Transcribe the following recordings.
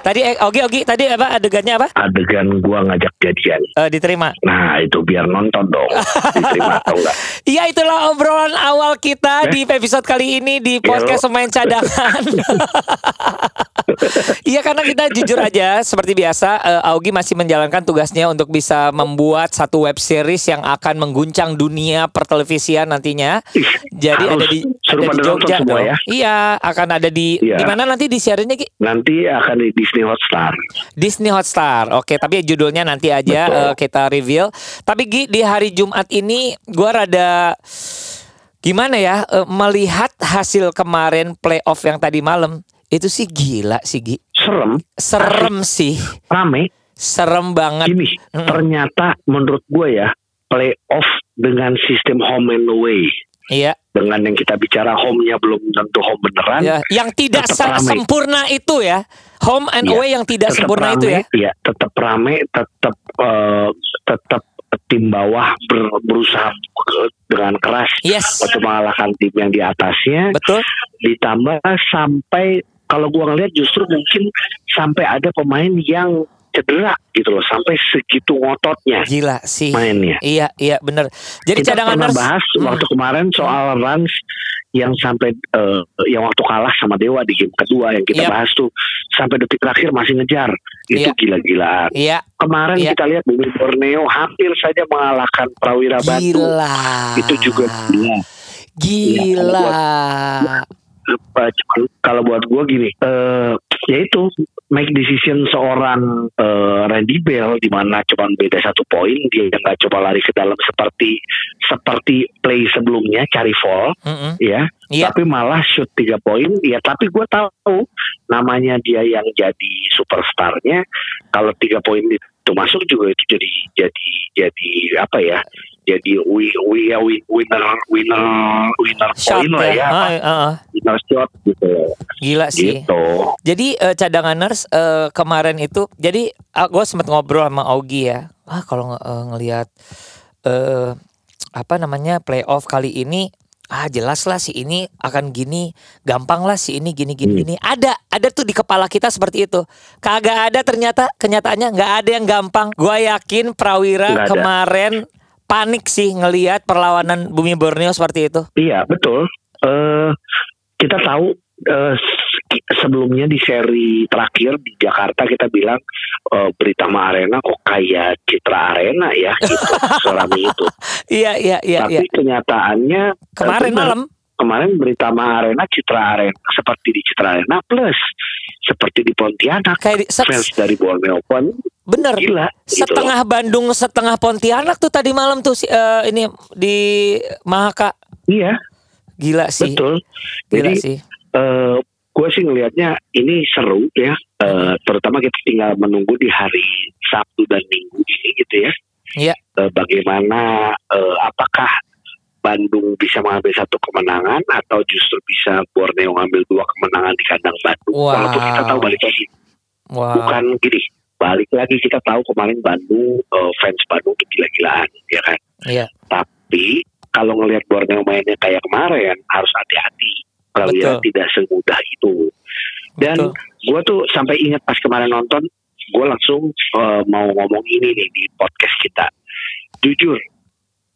Tadi eh, Ogi Ogi tadi apa adegannya apa? adegan gua ngajak jadian. Eh, diterima. Nah itu biar nonton dong. Diterima atau enggak? Iya itulah obrolan awal kita di episode kali ini di podcast pemain cadangan. Iya karena kita jujur aja seperti biasa eh, Augie masih menjalankan tugasnya untuk bisa membuat satu web series yang akan mengguncang dunia pertelevisian nantinya. Ih, Jadi harus ada di ada di Jogja semua ya. Iya akan ada di Iya. di mana nanti disiarinnya Gi? Nanti akan di Disney Hotstar. Disney Hotstar. Oke, tapi judulnya nanti aja Betul. eh, kita reveal. Tapi Gi di hari Jumat ini gua rada gimana ya eh, melihat hasil kemarin playoff yang tadi malam itu sih gila sih Gi. Serem, Serem sih. rame. Serem banget. Gini, Mm-mm. ternyata menurut gue ya playoff dengan sistem home and away. Iya. Dengan yang kita bicara home-nya belum tentu home beneran. Ya, yang tidak tetap se- rame. sempurna itu ya. Home and Iya, away yang tidak sempurna rame, itu ya. Iya, tetap rame, tetap eh, tetap tim bawah ber- berusaha dengan keras Yes. untuk mengalahkan tim yang di atasnya. Betul. ditambah sampai kalau gua ngeliat justru mungkin sampai ada pemain yang cedera gitu loh sampai segitu ngototnya Gila sih. mainnya. Iya, iya bener. Jadi Kita cadangan pernah nurse- bahas Hmm. waktu kemarin soal runs yang sampai eh, yang waktu kalah sama Dewa di game kedua yang kita Yap. bahas tuh sampai detik terakhir masih ngejar itu Iya. gila-gilaan. Iya, Kemarin Iya. kita lihat Bumi Borneo hampir saja mengalahkan Prawira Batu. gila. Itu juga gila. Gila. Cuman kalau buat gue gini eh ya itu make decision seorang eh, Randy Bell di mana cuma beda satu poin dia nggak coba lari ke dalam seperti seperti play sebelumnya cari fall Mm-mm. ya Iya. tapi malah shoot tiga poin ya tapi gue tahu namanya dia yang jadi superstarnya kalau tiga poin itu masuk juga itu jadi jadi jadi apa ya jadi wi, ya, wi- winner winner winner Shot point lah ya. ya apa, Ah, ah, ah. winner shot gitu Gila sih. gitu Jadi eh, cadanganers eh, kemarin itu, jadi gue sempat ngobrol sama Augie ya. Ah kalau eh, ngelihat eh apa namanya playoff kali ini, ah jelas lah si ini akan gini, gampang lah si ini gini gini Hmm. gini. Ada, ada tuh di kepala kita seperti itu. Kagak ada ternyata kenyataannya nggak ada yang gampang. Gue yakin Prawira kemarin panik sih ngelihat perlawanan Bumi Borneo seperti itu. iya betul eh kita tahu eh, se- sebelumnya di seri terakhir di Jakarta kita bilang eh, Britama Arena kok kayak Citra Arena ya gitu serami itu. Iya iya iya tapi iya. kenyataannya eh, Kemarin benar. malam. kemarin Britama Arena Citra Arena seperti di Citra Arena plus seperti di Pontianak kayak di, fans dari Borneo pun bener. gila gitu setengah Bandung setengah Pontianak tuh tadi malam tuh eh, ini di Mahaka. Iya. Gila sih. Betul. Gila jadi sih. eh gue sih ngelihatnya ini seru ya Eh, terutama kita tinggal menunggu di hari Sabtu dan Minggu ini gitu ya. Iya. Eh, bagaimana eh, apakah Bandung bisa mengambil satu kemenangan atau justru bisa Borneo ngambil dua kemenangan di kandang Bandung? Wow. walaupun kita tahu balik lagi. Wow. Bukan gini balik lagi kita tahu kemarin Bandung eh, fans Bandung itu gila-gilaan ya kan? Iya. Tapi kalau ngelihat Borneo mainnya kayak kemarin harus hati-hati kalau ya Betul. tidak semudah itu. Dan gue tuh sampai ingat pas kemarin nonton gue langsung eh, mau ngomong ini nih di podcast kita. Jujur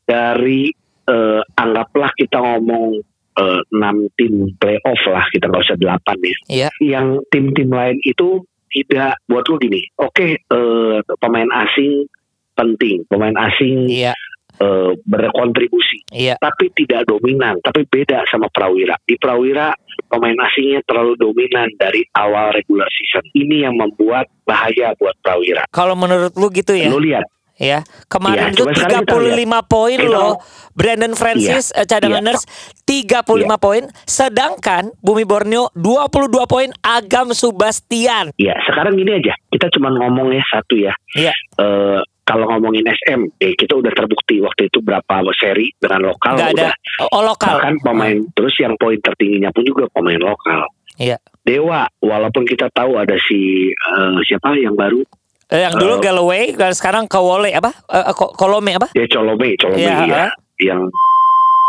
dari eh, anggaplah kita ngomong eh, enam tim playoff lah kita nggak usah delapan ya. Iya. yang tim-tim lain itu tidak buat lu gini oke eh, pemain asing penting pemain asing iya eh, berkontribusi. Iya. Tapi tidak dominan tapi beda sama Prawira. Di Prawira pemain asingnya terlalu dominan dari awal regular season. Ini yang membuat bahaya buat Prawira. Kalau menurut lu gitu ya? Lu lihat. Ya kemarin Iya, itu coba sekarang kita 35 poin loh. Brandon Francis eh, cadanganers 35 poin. Sedangkan Bumi Borneo 22 poin. Agam Subastian. Ya sekarang gini aja. Kita cuma ngomong ya satu ya. Iya. Eh, kalau ngomongin SM, eh, kita udah terbukti waktu itu berapa seri dengan lokal Nggak ada udah oh lokal. bahkan pemain terus yang poin tertingginya pun juga pemain lokal. Iya. Dewa, walaupun kita tahu ada si eh, siapa yang baru, Eh, yang dulu Eh, Galloway, dan sekarang Kowole apa? Eh, Ko- Kolome apa? ya Colome, Colome Iya, ya, ah. yang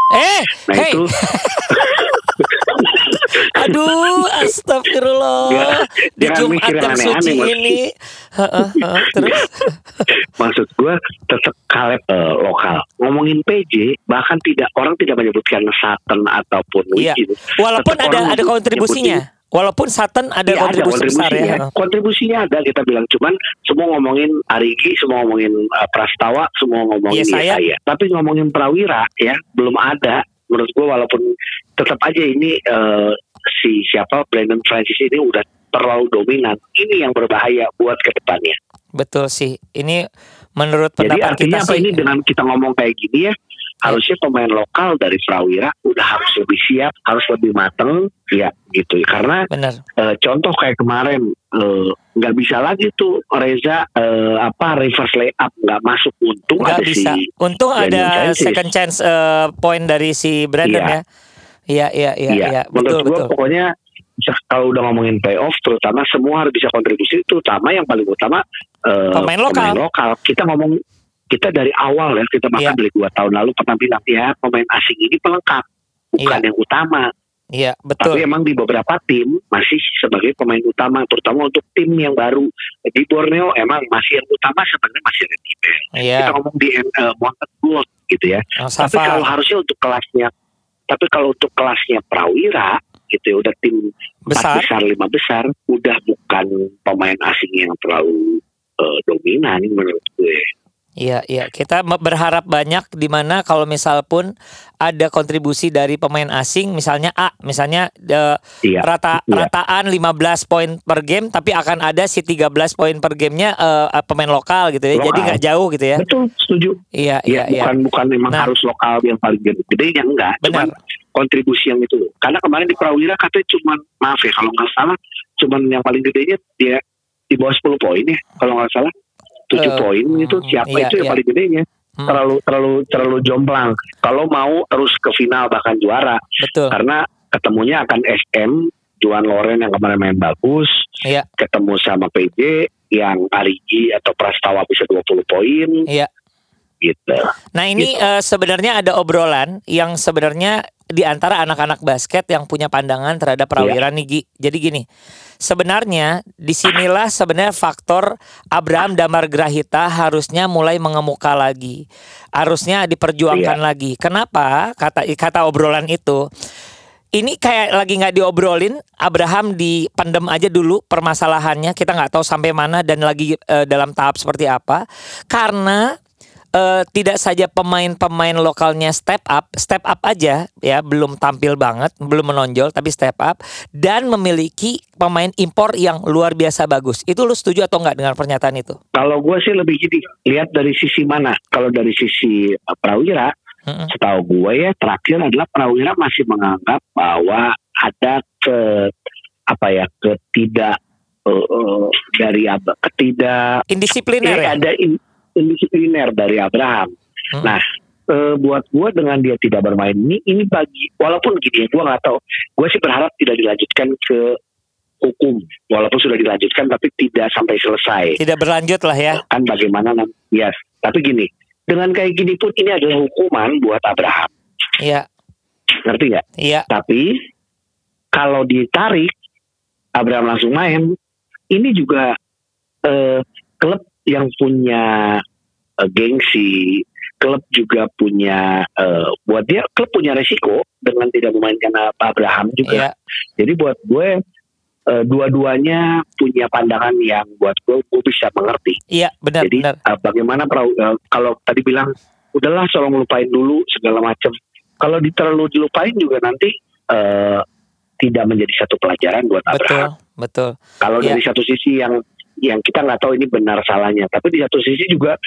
Eh, nah hey, itu aduh, astagfirullah. Di Jumat yang suci Mas. ini. Heeh, heeh, terus maksud gue tetap Caleb eh, lokal. Ngomongin PJ, bahkan tidak orang tidak menyebutkan Sutton ataupun Iya. Wigin. walaupun Tetap ada ada kontribusinya. Walaupun Sutton ada Iya, kontribusi besar ya. kontribusinya. Kontribusinya ada kita bilang cuman semua ngomongin Arigi, semua ngomongin uh, Prastawa, semua ngomongin Iya, saya. Yesaya. Tapi ngomongin Prawira ya belum ada. Menurut gua walaupun tetap aja ini uh, si siapa Brandon Francis ini udah terlalu dominan. Ini yang berbahaya buat ke depannya. Betul sih. Ini menurut Jadi pendapat artinya kita apa sih. ini dengan kita ngomong kayak gini ya, harusnya pemain lokal dari Prawira udah harus lebih siap, harus lebih mateng, ya gitu. Karena Benar. Eh, contoh kayak kemarin eh, nggak bisa lagi tuh Reza eh, apa reverse layup nggak masuk untung Nggak ada bisa. si Untung ada second chance eh, point dari si Brandon Iya. ya. Iya, iya, iya, iya iya. menurut Betul, gua betul. pokoknya kalau udah ngomongin playoff terutama semua harus bisa kontribusi terutama yang paling utama eh, Pemain lokal. lokal kita ngomong kita dari awal ya kita bahkan Iya. dari dua tahun lalu pernah bilang ya pemain asing ini pelengkap bukan Iya. yang utama Iya, tapi betul. emang di beberapa tim masih sebagai pemain utama terutama untuk tim yang baru di Borneo emang masih yang utama sebenarnya masih Bell Iya. kita ngomong di uh, Mountain Gold gitu ya. Oh, Tapi kalau harusnya untuk kelasnya, tapi kalau untuk kelasnya Prawira gitu ya udah tim besar. empat besar lima besar, udah bukan pemain asing yang terlalu uh, dominan menurut gue. Iya, iya. Kita berharap banyak di mana kalau misal pun ada kontribusi dari pemain asing, misalnya A, misalnya eh, Iya. rata Iya. rataan 15 poin per game, tapi akan ada si 13 poin per gamenya eh, pemain lokal gitu ya. Jadi Lokal. nggak jauh gitu ya. Betul, setuju. Iya, Ya, iya, iya. bukan bukan memang Nah. harus lokal yang paling gede yang enggak, cuman Benar. kontribusi yang itu. Karena kemarin di Prawira katanya cuman maaf ya kalau nggak salah cuman yang paling gedenya dia di bawah 10 poin ya kalau nggak salah 7 Eh, poin itu hmm, siapa iya, itu yang iya. paling gedenya Hmm. terlalu terlalu terlalu jomplang kalau mau terus ke final bahkan juara Betul. karena ketemunya akan SM Juan Loren yang kemarin main bagus Iya. ketemu sama PJ yang Arigi atau Prastawa bisa 20 poin Iya. gitu Nah ini Gitu. eh, sebenarnya ada obrolan yang sebenarnya di antara anak-anak basket yang punya pandangan terhadap Prawira nih Gi. Jadi gini, sebenarnya di sinilah sebenarnya faktor Abraham Damar Grahita harusnya mulai mengemuka lagi, harusnya diperjuangkan lagi. Kenapa? Kata kata obrolan itu. Ini kayak lagi nggak diobrolin, Abraham dipendem aja dulu permasalahannya. Kita nggak tahu sampai mana dan lagi eh, dalam tahap seperti apa. Karena eh, tidak saja pemain-pemain lokalnya step up, step up aja ya, belum tampil banget, belum menonjol tapi step up dan memiliki pemain impor yang luar biasa bagus. Itu lu setuju atau enggak dengan pernyataan itu? Kalau gue sih lebih gini, lihat dari sisi mana. Kalau dari sisi uh, Prawira, setahu gue ya terakhir adalah Prawira masih menganggap bahwa ada ke apa ya ketidak uh, uh, dari Ab- ketidak Indisipliner ya, ya? ada in- indisipliner dari Abraham. Hmm. Nah, eh, buat gue dengan dia tidak bermain ini, ini bagi walaupun gini, gue nggak tahu. Gue sih berharap tidak dilanjutkan ke hukum, walaupun sudah dilanjutkan tapi tidak sampai selesai. Tidak berlanjut lah ya. Kan bagaimana nanti? Yes. Tapi gini, dengan kayak gini pun ini adalah hukuman buat Abraham, Iya, ngerti nggak? iya, Tapi kalau ditarik Abraham langsung main, ini juga eh, klub yang punya eh, gengsi, klub juga punya eh, buat dia klub punya resiko dengan tidak memainkan Abraham juga. iya. Jadi buat gue eh, dua-duanya punya pandangan yang buat gue gue bisa mengerti. Iya, benar, Jadi benar. eh, bagaimana eh, kalau tadi bilang udahlah tolong lupain dulu segala macam. Kalau terlalu dilupain juga nanti eh, tidak menjadi satu pelajaran buat Betul, Abraham. betul. Kalau Iya. dari satu sisi yang yang kita nggak tahu ini benar salahnya, tapi di satu sisi juga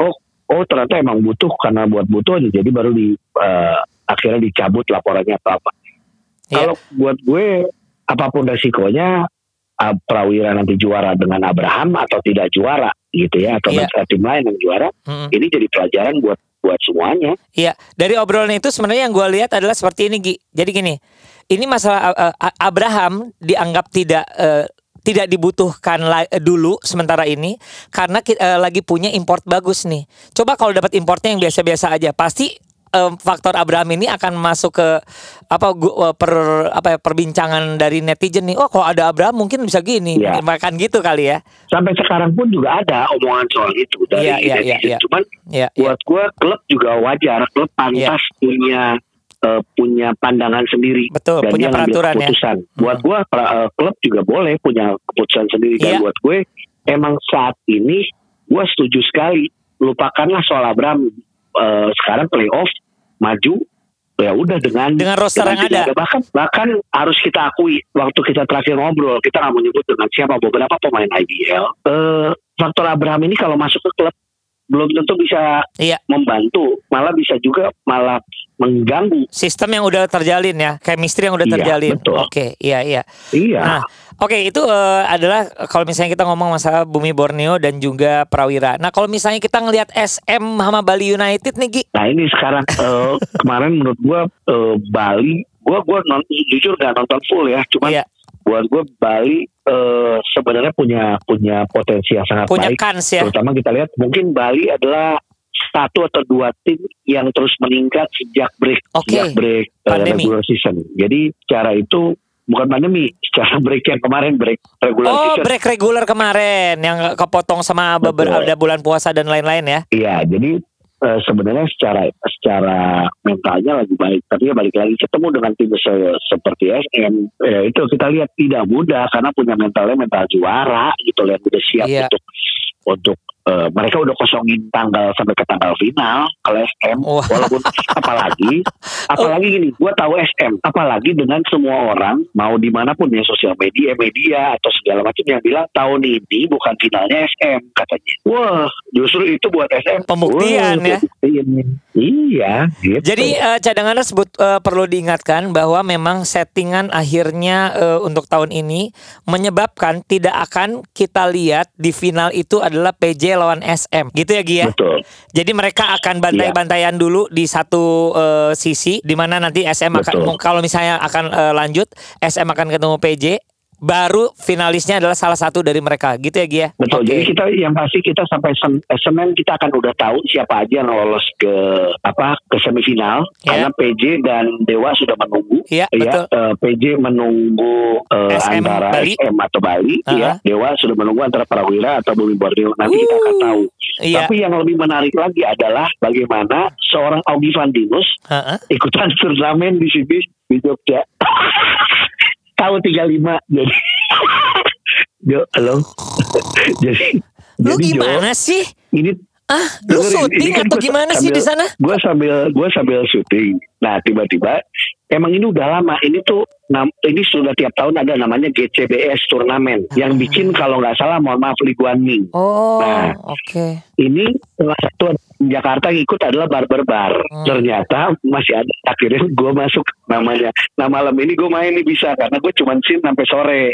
oh oh ternyata emang butuh karena buat butuh aja jadi baru di eh, akhirnya dicabut laporannya atau apa. Iya. Kalau buat gue apa pun resikonya ah, Prawira nanti juara dengan Abraham atau tidak juara gitu ya atau Iya. dengan tim lain yang juara Mm-mm. ini jadi pelajaran buat buat semuanya Iya, dari obrolan itu sebenarnya yang gue lihat adalah seperti ini Gi. Jadi gini, ini masalah uh, uh, Abraham dianggap tidak uh, tidak dibutuhkan uh, dulu sementara ini karena ki- uh, lagi punya import bagus nih. Coba kalau dapat importnya yang biasa-biasa aja, pasti um, faktor Abraham ini akan masuk ke apa per apa ya, perbincangan dari netizen nih. Oh, kalau ada Abraham mungkin bisa gini, Iya. makan gitu kali ya. sampai sekarang pun juga ada omongan soal itu dari iya, iya, netizen. iya. cuman Ya, ya. buat gue klub juga wajar klub pantas punya eh, punya pandangan sendiri. Betul, dan punya dia peraturan ya. keputusan. Buat gue klub juga boleh punya keputusan sendiri. Dan Iya. buat gue emang saat ini gue setuju sekali. Lupakanlah soal Abraham. Eh, sekarang playoff maju ya udah dengan Dengan roster yang tim ada. bahkan bahkan harus kita akui waktu kita terakhir ngobrol kita nggak menyebut dengan siapa beberapa pemain IBL eh faktor Abraham ini kalau masuk ke klub belum tentu bisa Iya. membantu malah bisa juga malah mengganggu Sistem yang udah terjalin ya, chemistry yang udah Iya, terjalin. betul. Oke, iya iya. iya Nah, oke itu eh, adalah kalau misalnya kita ngomong masalah Bumi Borneo dan juga Prawira. Nah, kalau misalnya kita ngelihat SM sama Bali United nih Gi. nah ini sekarang eh, kemarin menurut gua eh, Bali gua gua non, jujur nggak nonton full ya cuman Iya, buat gua Bali eh, sebenarnya punya punya potensi yang sangat punya baik kans ya. terutama kita lihat mungkin Bali adalah satu atau dua tim yang terus meningkat sejak break Oke. sejak break eh, Pandemi. regular season. Jadi cara itu bukan pandemi, secara break yang kemarin break regular Oh, season. break reguler kemarin yang kepotong sama beberapa bulan puasa dan lain-lain ya. Iya, jadi eh, sebenarnya secara secara mentalnya lagi baik, tapi ya balik lagi ketemu dengan tim se- seperti SM, ya itu kita lihat tidak mudah karena punya mentalnya mental juara gitu, yang udah siap Iya. untuk untuk eh, mereka udah kosongin tanggal sampai ke tanggal final kalau SM, Wah. walaupun apalagi apalagi gini, gua tahu SM, apalagi dengan semua orang mau di mana pun ya sosial media, media atau segala macam yang bilang tahun ini bukan finalnya SM katanya. Wah, justru itu buat SM Pembuktian Wah, ya. pembuktian. Iya, gitu. Jadi eh, cadangan sebut eh, perlu diingatkan bahwa memang settingan akhirnya eh, untuk tahun ini menyebabkan tidak akan kita lihat di final itu adalah PJ lawan SM. Gitu ya Gia? betul. Jadi mereka akan bantai-bantaian dulu di satu eh, sisi di mana nanti SM akan Betul. kalau misalnya akan eh, lanjut SM akan ketemu PJ baru finalisnya adalah salah satu dari mereka. Gitu ya Gia? Betul. Oke. Jadi kita yang pasti kita sampai Sen- eh, Senin kita akan udah tahu siapa aja yang lolos ke apa ke semifinal Ya. karena PJ dan Dewa sudah menunggu. Iya, Ya, betul. eh, PJ menunggu eh, SM antara Bali. SM atau Bali, Aha. ya. Dewa sudah menunggu antara Prawira atau Bumi Borneo. Nanti kita akan Uh, tahu. Iya. Tapi yang lebih menarik lagi adalah bagaimana seorang Augie Van Dinus Heeh. ikutan turnamen di sini di Jogja. Tahu 35 jadi Jo, halo. jadi Lu jadi Jo, gimana sih? ini Ah, lu syuting kan atau gua gimana sih di sana? Gue sambil gue sambil syuting. Nah tiba-tiba emang ini udah lama. Ini tuh ini sudah tiap tahun ada namanya GCBS turnamen yang bikin kalau nggak salah mohon maaf Liguan Ming. Oh, Nah. oke. Ini salah satu Jakarta yang ikut adalah Barber Bar. Hmm. Ternyata masih ada. Akhirnya gue masuk namanya. Nah malam ini gue main nih bisa karena gue cuma sim sampai sore.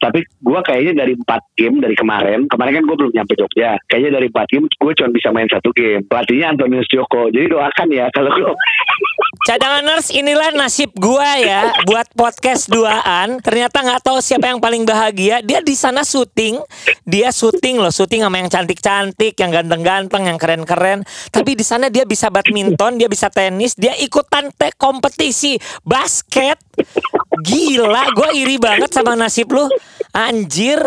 Tapi gue kayaknya dari empat game dari kemarin. Kemarin kan gue belum nyampe Jogja. Kayaknya dari empat game gue cuma bisa main satu game. Pelatihnya Antonius Joko. Jadi doakan ya kalau gue Cadanganers inilah nasib gua ya buat podcast duaan. Ternyata nggak tahu siapa yang paling bahagia. Dia di sana syuting, dia syuting loh, syuting sama yang cantik-cantik, yang ganteng-ganteng, yang keren-keren. Tapi di sana dia bisa badminton, dia bisa tenis, dia ikutan te kompetisi basket. Gila, gua iri banget sama nasib lu. Anjir.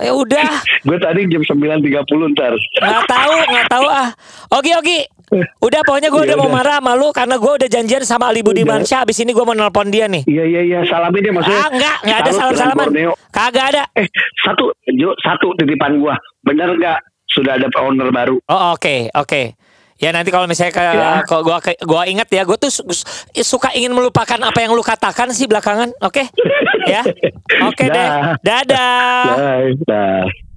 Ya udah, gue tadi jam 9.30 ntar. nggak tahu, nggak tahu ah. Oke, oke. Udah pokoknya gue Ya udah mau marah sama lu karena gue udah janjian sama Ali Budiman. Syah. Abis ini gue mau nelpon dia nih. Iya iya iya salamin dia maksudnya. Ah enggak, enggak ada salam-salaman. Kagak ada. Eh satu Jo satu titipan gua. Bener nggak sudah ada owner baru? Oh oke, oke. Ya nanti kalau misalnya ke, Ya. kalau gua ke- gua ingat ya, gue tuh su- su- suka ingin melupakan apa yang lu katakan sih belakangan. Oke? ya. Oke deh. Dah. Dadah. Bye.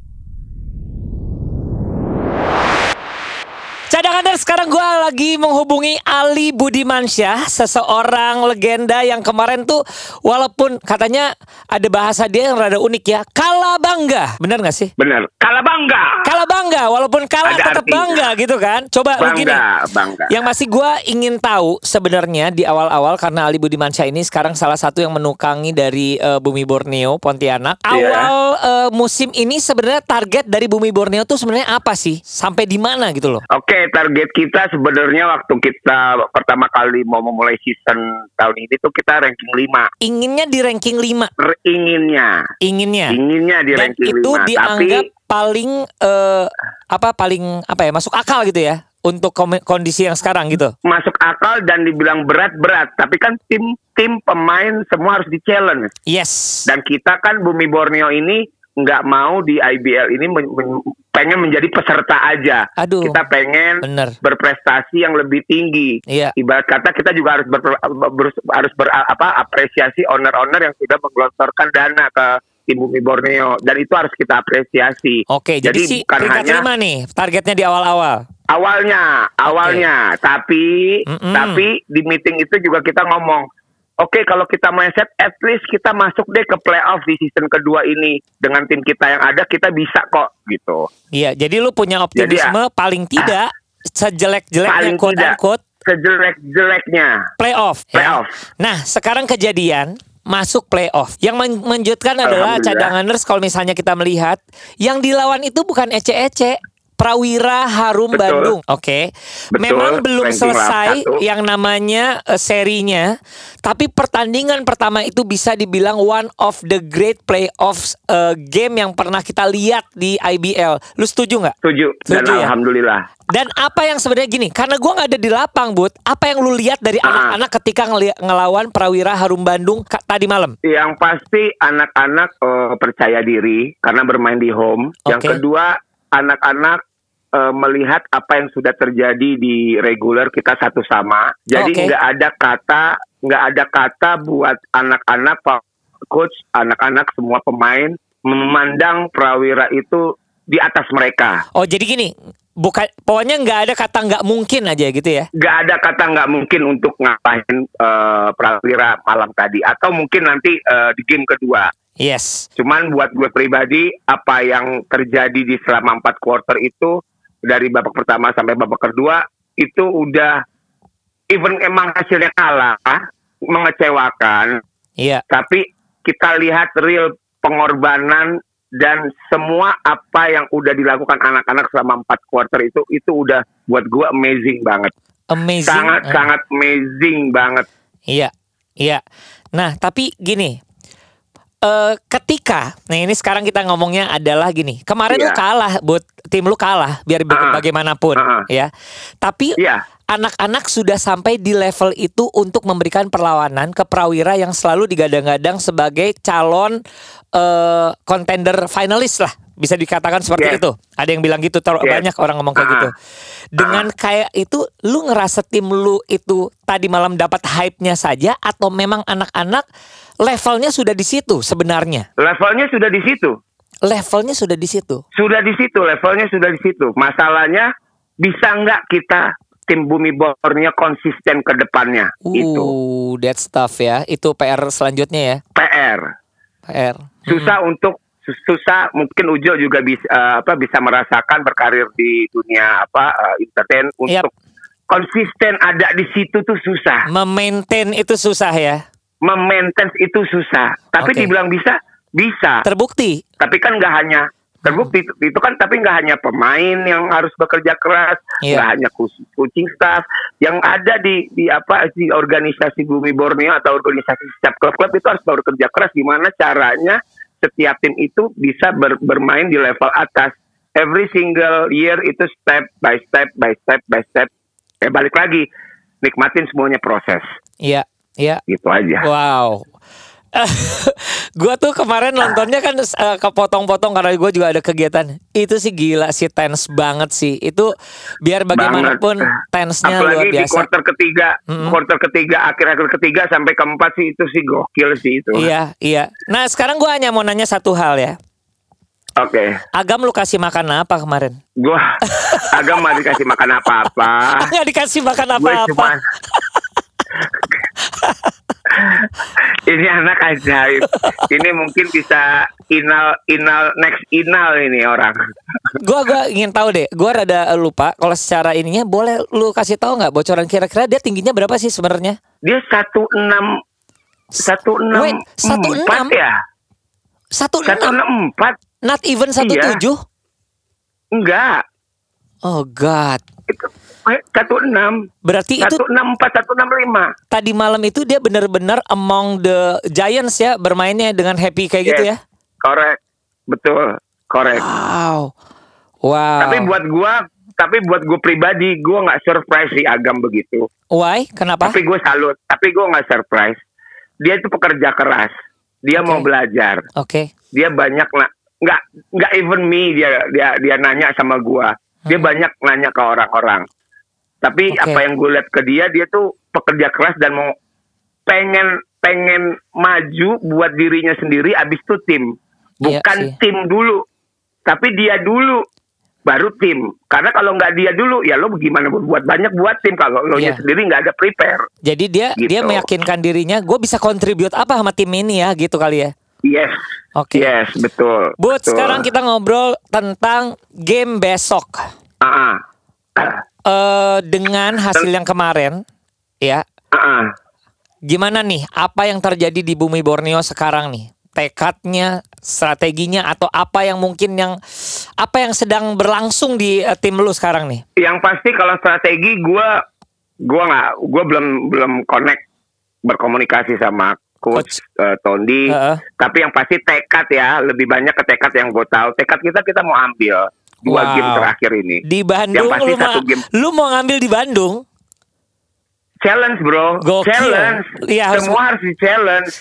Cadangan sekarang gue lagi menghubungi Ali Budimansyah, seseorang legenda yang kemarin tuh walaupun katanya ada bahasa dia yang rada unik ya, kalah bangga, bener gak sih? Bener. Kalah bangga. Kalah bangga, walaupun kalah Ada tetap artinya. bangga gitu kan? Coba lu Bangga, gini, bangga. yang masih gue ingin tahu sebenarnya di awal-awal karena Ali Budimansyah ini sekarang salah satu yang menukangi dari eh, Bumi Borneo Pontianak. Iya. Awal eh, musim ini sebenarnya target dari Bumi Borneo tuh sebenarnya apa sih? Sampai di mana gitu loh? Oke, target kita sebenarnya waktu kita pertama kali mau memulai season tahun ini tuh kita ranking 5. Inginnya di ranking 5 Inginnya. inginnya. Inginnya di Dan ranking itu 5. dianggap Tapi paling eh, apa paling apa ya masuk akal gitu ya untuk kondisi yang sekarang gitu. masuk akal dan dibilang berat-berat. Tapi kan tim tim pemain semua harus di-challenge. Yes. Dan kita kan Bumi Borneo ini nggak mau di IBL ini men- men- pengen menjadi peserta aja. Aduh. Kita pengen Bener. berprestasi yang lebih tinggi. Iya. Ibarat kata kita juga harus ber, ber- harus ber, apa apresiasi owner-owner yang sudah menggelontorkan dana ke tim Bumi Borneo dan itu harus kita apresiasi. Oke, jadi, Jadi si bukan hanya- lima nih targetnya di awal-awal. Awalnya, awalnya, tapi Mm-mm. tapi di meeting itu juga kita ngomong, oke kalau kita mindset, at least kita masuk deh ke playoff di season kedua ini dengan tim kita yang ada kita bisa kok gitu. Iya, jadi lu punya optimisme paling tidak sejelek-jeleknya quote tidak. unquote Sejelek-jeleknya, playoff. ya. Playoff. Nah, sekarang kejadian masuk playoff. Yang men- menunjukkan adalah cadanganers kalau misalnya kita melihat yang dilawan itu bukan ece-ece. Prawira Harum Betul. Bandung, oke. Betul, Memang belum ranking selesai yang namanya eh, serinya, tapi pertandingan pertama itu bisa dibilang one of the great playoffs eh, game yang pernah kita lihat di IBL. Lu setuju nggak? setuju dan Setuju ya? alhamdulillah. Dan apa yang sebenarnya gini, karena gua nggak ada di lapang, Bud. Apa yang lu lihat dari Ah. anak-anak ketika ngeli- ngelawan Prawira Harum Bandung tadi malam? Yang pasti anak-anak eh, percaya diri karena bermain di home. Yang Oke. kedua anak-anak eh, melihat apa yang sudah terjadi di reguler kita satu sama. Jadi nggak ada kata nggak ada kata buat anak-anak coach, anak-anak semua pemain memandang Prawira itu di atas mereka. Oh, jadi gini, bukan pokoknya nggak ada kata nggak mungkin aja gitu ya. Nggak ada kata nggak mungkin untuk ngapain eh, Prawira malam tadi atau mungkin nanti eh, di game kedua. Yes. Cuman buat gue pribadi apa yang terjadi di selama empat quarter itu dari babak pertama sampai babak kedua itu udah even emang hasilnya kalah mengecewakan Iya. tapi kita lihat real pengorbanan dan semua apa yang udah dilakukan anak-anak selama empat quarter itu itu udah buat gue amazing banget Amazing. sangat Eh, sangat amazing banget Iya. Iya. Nah, tapi gini. Eh ketika, nah ini sekarang kita ngomongnya adalah gini. Kemarin lu Iya. kalah, buat tim lu kalah, biar Ah. bagaimanapun, Ah. ya. Tapi Iya. anak-anak sudah sampai di level itu untuk memberikan perlawanan ke Prawira yang selalu digadang-gadang sebagai calon contender finalis lah bisa dikatakan seperti Yes. itu ada yang bilang gitu ter- Yes. banyak orang ngomong kayak Ah. gitu dengan kayak itu lu ngerasa tim lu itu tadi malam dapat hype-nya saja atau memang anak-anak levelnya sudah di situ sebenarnya. Levelnya sudah di situ. Levelnya sudah di situ. Sudah di situ levelnya sudah di situ. Masalahnya bisa nggak kita tim bumi borneo konsisten ke depannya? Itu. uh that stuff ya. Itu PR selanjutnya ya? PR PR susah untuk sus- susah. Mungkin Ujo juga bisa eh, apa bisa merasakan berkarir di dunia apa eh, entertain. Untuk konsisten ada di situ tuh susah. Memaintain itu susah ya memaintain itu susah. Tapi Oke. dibilang bisa bisa. Terbukti. Tapi kan nggak hanya terbukti itu, itu kan tapi nggak hanya pemain yang harus bekerja keras Iya. nggak hanya kus- coaching staff. Yang ada di di apa di organisasi Bumi Borneo atau organisasi setiap klub-klub itu harus bekerja keras. Gimana caranya setiap tim itu bisa ber- bermain di level atas. Every single year itu step by step by step by step. Eh balik lagi nikmatin semuanya proses. Iya iya gitu aja Wow. gua tuh kemarin nontonnya kan eh, kepotong-potong karena gue juga ada kegiatan. Itu sih gila sih tense banget sih. Itu biar bagaimanapun Banget. tense-nya luar apalagi di biasa. quarter ketiga Mm-mm. quarter ketiga akhir-akhir ketiga sampai keempat sih itu sih gokil sih itu Iya, iya. Nah, sekarang gua hanya mau nanya satu hal ya. Oke, Agam lu kasih makan apa kemarin? gua agak mau dikasih makan apa-apa. Nggak dikasih makan Gue apa-apa. cuma ini anak ajaib. Ini mungkin bisa inal inal next inal ini orang. Gua gua ingin tahu deh. Gua rada lupa kalau secara ininya boleh lu kasih tahu nggak bocoran kira-kira dia tingginya berapa sih sebenarnya? Dia satu enam satu enam Wait, 16? empat ya? Satu enam, empat? not even satu Iya. tujuh. Enggak. Oh God. Itu satu enam, Berarti itu satu enam empat, satu enam lima. tadi malam itu dia benar-benar among the giants ya bermainnya dengan happy kayak gitu ya. Korek, betul, korek. Wow. Wow. Tapi buat gua, tapi buat gua pribadi, gua nggak surprise si Agam begitu. why? Kenapa? Tapi gue salut, tapi gue nggak surprise. Dia itu pekerja keras. Dia Oke. mau belajar. Oke. Dia banyak na nggak nggak even me dia dia dia nanya sama gua. Dia banyak nanya ke orang-orang. Tapi. Oke. apa yang gue lihat ke dia, dia tuh pekerja keras dan mau pengen pengen maju buat dirinya sendiri. Abis itu tim, Iya bukan sih. tim dulu, tapi dia dulu baru tim. Karena kalau nggak dia dulu, ya lo gimana buat banyak buat tim kalau lo Iya. sendiri nggak ada prepare. Jadi dia Gitu. dia meyakinkan dirinya gue bisa contribute apa sama tim ini ya gitu kali ya. Yes. Oke. Yes, betul. But betul. sekarang kita ngobrol tentang game besok. Ah, ah. Eh dengan hasil yang kemarin ya. Ah. Gimana nih apa yang terjadi di Bumi Borneo sekarang nih? Tekadnya, strateginya atau apa yang mungkin yang apa yang sedang berlangsung di eh, tim lu sekarang nih? Yang pasti kalau strategi gua gua nggak gua belum belum connect berkomunikasi sama coach, eh, Tondi. Heeh. Tapi yang pasti tekad ya, lebih banyak ke tekad yang gue tahu. Tekad kita kita mau ambil dua Wow. game terakhir ini. Di Bandung pasti lu, satu game. lu mau ngambil di Bandung? Challenge bro, Gokil. challenge. Iya, harus- Semua harus di challenge.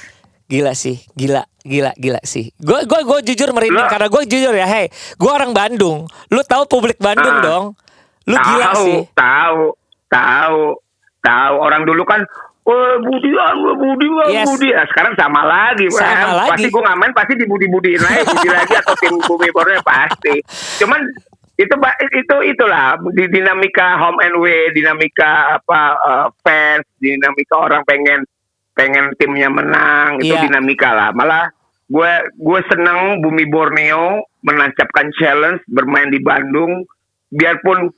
Gila sih, gila, gila, gila sih. Gue gue gue jujur merinding karena gue jujur ya, hey, gue orang Bandung. Lu tahu publik Bandung Ah. dong? Lu gila tahu, sih. Tahu, tahu, tahu. Orang dulu kan, wah Budi, ah, wah Budi, wah Yes. Budi. Nah, sekarang sama lagi, Sama Bang. lagi. Pasti gue ngamen, pasti dibudi-budiin lagi, Budi lagi atau tim Bumi Borneo pasti. Cuman itu itu itulah di dinamika home and away, dinamika apa eh, fans, dinamika orang pengen pengen timnya menang, itu Iya. dinamika lah. Malah gue gue senang Bumi Borneo menancapkan challenge bermain di Bandung, biarpun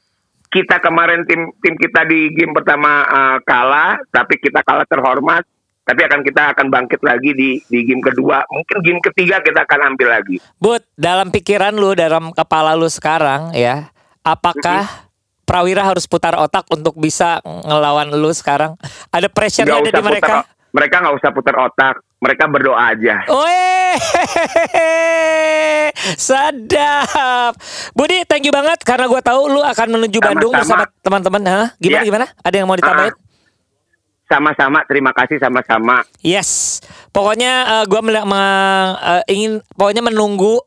kita kemarin tim tim kita di game pertama eh, kalah, tapi kita kalah terhormat. Tapi akan kita akan bangkit lagi di di game kedua. Mungkin game ketiga kita akan ambil lagi. But dalam pikiran lu, dalam kepala lu sekarang ya, apakah Mm-hmm. Prawira harus putar otak untuk bisa ngelawan lu sekarang? Ada pressure-nya ada di mereka? putar, mereka nggak usah putar otak. Mereka berdoa aja. Weh, sadap. Budi, thank you banget karena gue tahu lu akan menuju Sama-sama. Bandung bersama teman-teman. Hah? Gimana Ya. gimana? Ada yang mau ditambahin? Sama-sama, terima kasih sama-sama. Yes, pokoknya gue ingin pokoknya menunggu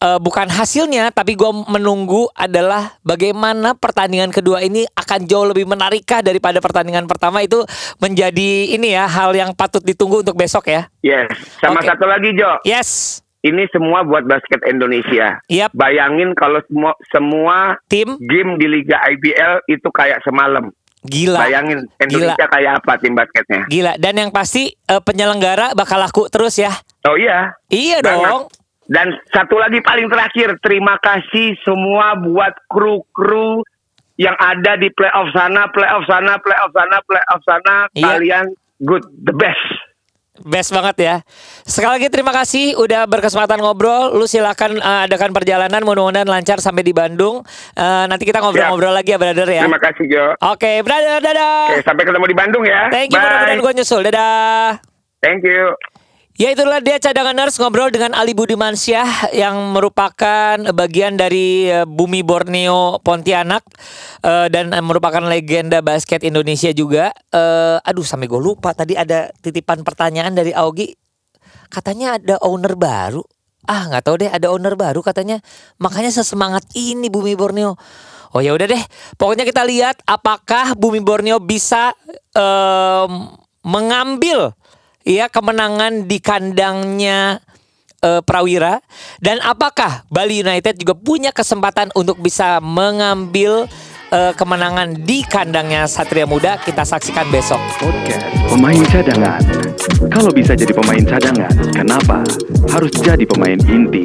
eh, bukan hasilnya, tapi gue menunggu adalah bagaimana pertandingan kedua ini akan jauh lebih menarikkah daripada pertandingan pertama itu menjadi ini ya hal yang patut ditunggu untuk besok ya. Yes, sama Oke. satu lagi Jo. Yes, Ini semua buat basket Indonesia. Yap. Bayangin kalau semua semua tim game di Liga IBL itu kayak semalam. gila. Bayangin Indonesia kayak apa tim basketnya. Gila dan yang pasti eh, penyelenggara bakal laku terus ya. Oh iya. Iya dong. Dan satu lagi paling terakhir, terima kasih semua buat kru-kru yang ada di playoff sana, playoff sana, playoff sana, playoff sana. Iya. Kalian good, the best. Best banget ya. Sekali lagi terima kasih udah berkesempatan ngobrol. Lu silakan eh, adakan perjalanan mudah-mudahan lancar sampai di Bandung. Eh, nanti kita ngobrol-ngobrol lagi ya brother ya. Terima kasih Jo. Oke, brother, dadah. Oke, sampai ketemu di Bandung ya. Thank you, Bye. mudah-mudahan gue nyusul. Dadah. Thank you. Ya itulah dia cadanganers ngobrol dengan Ali Budimansyah yang merupakan bagian dari eh, Bumi Borneo Pontianak eh, dan merupakan legenda basket Indonesia juga. Eh, aduh sampai gue lupa tadi ada titipan pertanyaan dari Augie. Katanya ada owner baru. Ah nggak tahu deh ada owner baru katanya. Makanya sesemangat ini Bumi Borneo. Oh ya udah deh. Pokoknya kita lihat apakah Bumi Borneo bisa em, mengambil ya kemenangan di kandangnya eh, Prawira dan apakah Bali United juga punya kesempatan untuk bisa mengambil eh, kemenangan di kandangnya Satria Muda? Kita saksikan besok. Podcast Pemain Cadangan. Kalau bisa jadi pemain cadangan, kenapa harus jadi pemain inti?